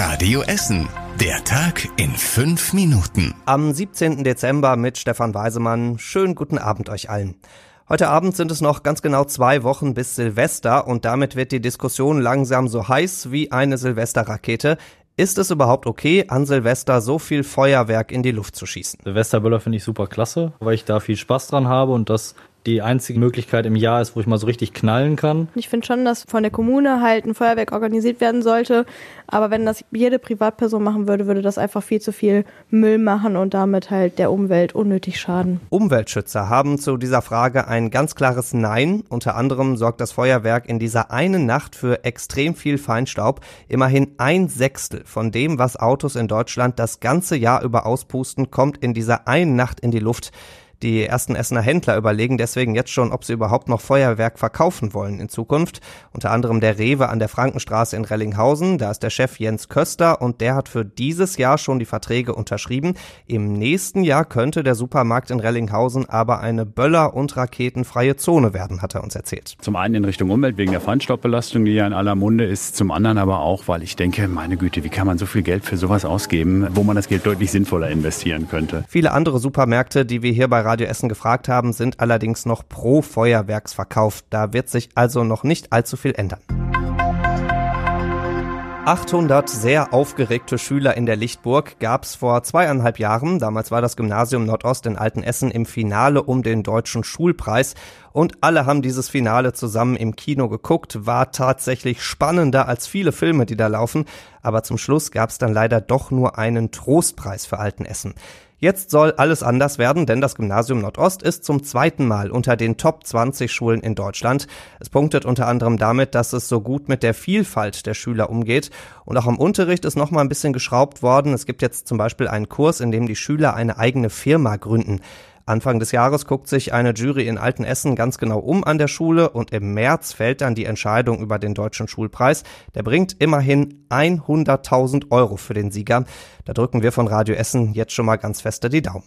Radio Essen. Der Tag in fünf Minuten. Am 17. Dezember mit Stefan Weisemann. Schönen guten Abend euch allen. Heute Abend sind es noch ganz genau zwei Wochen bis Silvester und damit wird die Diskussion langsam so heiß wie eine Silvesterrakete. Ist es überhaupt okay, an Silvester so viel Feuerwerk in die Luft zu schießen? Silvesterböller finde ich super klasse, weil ich da viel Spaß dran habe und das die einzige Möglichkeit im Jahr ist, wo ich mal so richtig knallen kann. Ich finde schon, dass von der Kommune halt ein Feuerwerk organisiert werden sollte. Aber wenn das jede Privatperson machen würde, würde das einfach viel zu viel Müll machen und damit halt der Umwelt unnötig schaden. Umweltschützer haben zu dieser Frage ein ganz klares Nein. Unter anderem sorgt das Feuerwerk in dieser einen Nacht für extrem viel Feinstaub. Immerhin ein Sechstel von dem, was Autos in Deutschland das ganze Jahr über auspusten, kommt in dieser einen Nacht in die Luft. Die ersten Essener Händler überlegen deswegen jetzt schon, ob sie überhaupt noch Feuerwerk verkaufen wollen in Zukunft. Unter anderem der Rewe an der Frankenstraße in Rellinghausen. Da ist der Chef Jens Köster und der hat für dieses Jahr schon die Verträge unterschrieben. Im nächsten Jahr könnte der Supermarkt in Rellinghausen aber eine Böller- und raketenfreie Zone werden, hat er uns erzählt. Zum einen in Richtung Umwelt wegen der Feinstaubbelastung, die ja in aller Munde ist. Zum anderen aber auch, weil ich denke, meine Güte, wie kann man so viel Geld für sowas ausgeben, wo man das Geld deutlich sinnvoller investieren könnte. Viele andere Supermärkte, die wir hier bei Radio Essen gefragt haben, sind allerdings noch pro Feuerwerksverkauf. Da wird sich also noch nicht allzu viel ändern. 800 sehr aufgeregte Schüler in der Lichtburg gab es vor zweieinhalb Jahren. Damals war das Gymnasium Nordost in Altenessen im Finale um den deutschen Schulpreis. Und alle haben dieses Finale zusammen im Kino geguckt. War tatsächlich spannender als viele Filme, die da laufen. Aber zum Schluss gab es dann leider doch nur einen Trostpreis für Altenessen. Jetzt soll alles anders werden, denn das Gymnasium Nordost ist zum zweiten Mal unter den Top 20 Schulen in Deutschland. Es punktet unter anderem damit, dass es so gut mit der Vielfalt der Schüler umgeht. Und auch am Unterricht ist noch mal ein bisschen geschraubt worden. Es gibt jetzt zum Beispiel einen Kurs, in dem die Schüler eine eigene Firma gründen. Anfang des Jahres guckt sich eine Jury in Altenessen ganz genau um an der Schule und im März fällt dann die Entscheidung über den deutschen Schulpreis. Der bringt immerhin 100.000 Euro für den Sieger. Da drücken wir von Radio Essen jetzt schon mal ganz feste die Daumen.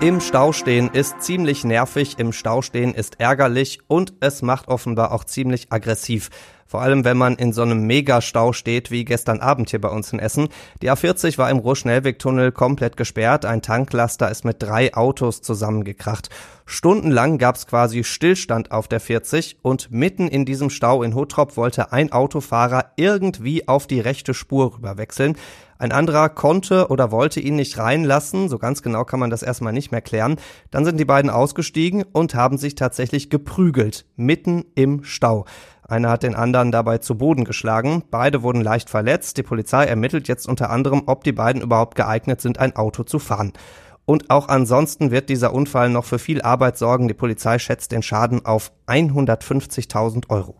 Im Stau stehen ist ziemlich nervig, im Stau stehen ist ärgerlich und es macht offenbar auch ziemlich aggressiv. Vor allem, wenn man in so einem Megastau steht, wie gestern Abend hier bei uns in Essen. Die A40 war im Ruhr-Schnellwegtunnel komplett gesperrt. Ein Tanklaster ist mit drei Autos zusammengekracht. Stundenlang gab es quasi Stillstand auf der 40 und mitten in diesem Stau in Hottrop wollte ein Autofahrer irgendwie auf die rechte Spur rüberwechseln. Ein anderer konnte oder wollte ihn nicht reinlassen, so ganz genau kann man das erstmal nicht mehr klären. Dann sind die beiden ausgestiegen und haben sich tatsächlich geprügelt, mitten im Stau. Einer hat den anderen dabei zu Boden geschlagen. Beide wurden leicht verletzt. Die Polizei ermittelt jetzt unter anderem, ob die beiden überhaupt geeignet sind, ein Auto zu fahren. Und auch ansonsten wird dieser Unfall noch für viel Arbeit sorgen. Die Polizei schätzt den Schaden auf 150.000 Euro.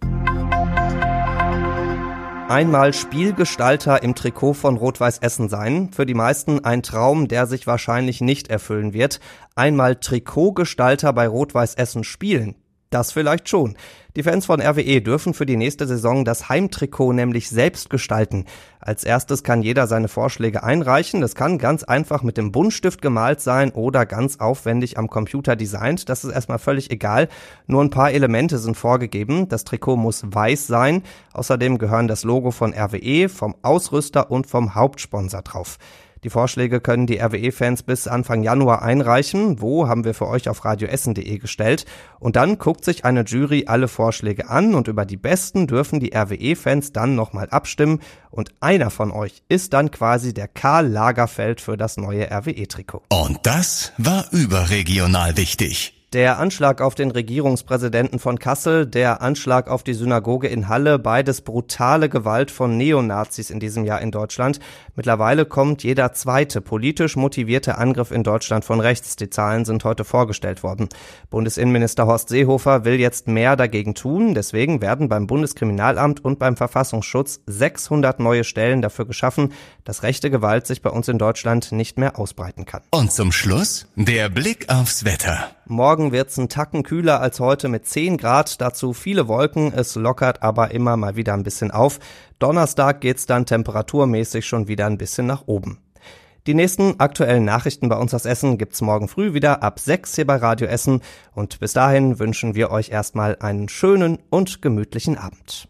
Einmal Spielgestalter im Trikot von Rot-Weiß Essen sein. Für die meisten ein Traum, der sich wahrscheinlich nicht erfüllen wird. Einmal Trikotgestalter bei Rot-Weiß Essen spielen. Das vielleicht schon. Die Fans von RWE dürfen für die nächste Saison das Heimtrikot nämlich selbst gestalten. Als erstes kann jeder seine Vorschläge einreichen. Das kann ganz einfach mit dem Buntstift gemalt sein oder ganz aufwendig am Computer designt. Das ist erstmal völlig egal. Nur ein paar Elemente sind vorgegeben. Das Trikot muss weiß sein. Außerdem gehören das Logo von RWE, vom Ausrüster und vom Hauptsponsor drauf. Die Vorschläge können die RWE-Fans bis Anfang Januar einreichen. Wo haben wir für euch auf radioessen.de gestellt. Und dann guckt sich eine Jury alle Vorschläge an und über die besten dürfen die RWE-Fans dann nochmal abstimmen. Und einer von euch ist dann quasi der Karl Lagerfeld für das neue RWE-Trikot. Und das war überregional wichtig. Der Anschlag auf den Regierungspräsidenten von Kassel, der Anschlag auf die Synagoge in Halle, beides brutale Gewalt von Neonazis in diesem Jahr in Deutschland. Mittlerweile kommt jeder zweite politisch motivierte Angriff in Deutschland von rechts. Die Zahlen sind heute vorgestellt worden. Bundesinnenminister Horst Seehofer will jetzt mehr dagegen tun. Deswegen werden beim Bundeskriminalamt und beim Verfassungsschutz 600 neue Stellen dafür geschaffen, dass rechte Gewalt sich bei uns in Deutschland nicht mehr ausbreiten kann. Und zum Schluss der Blick aufs Wetter. Morgen wird's ein Tacken kühler als heute mit 10 Grad, dazu viele Wolken, es lockert aber immer mal wieder ein bisschen auf. Donnerstag geht's dann temperaturmäßig schon wieder ein bisschen nach oben. Die nächsten aktuellen Nachrichten bei uns aus Essen gibt's morgen früh wieder ab 6 hier bei Radio Essen und bis dahin wünschen wir euch erstmal einen schönen und gemütlichen Abend.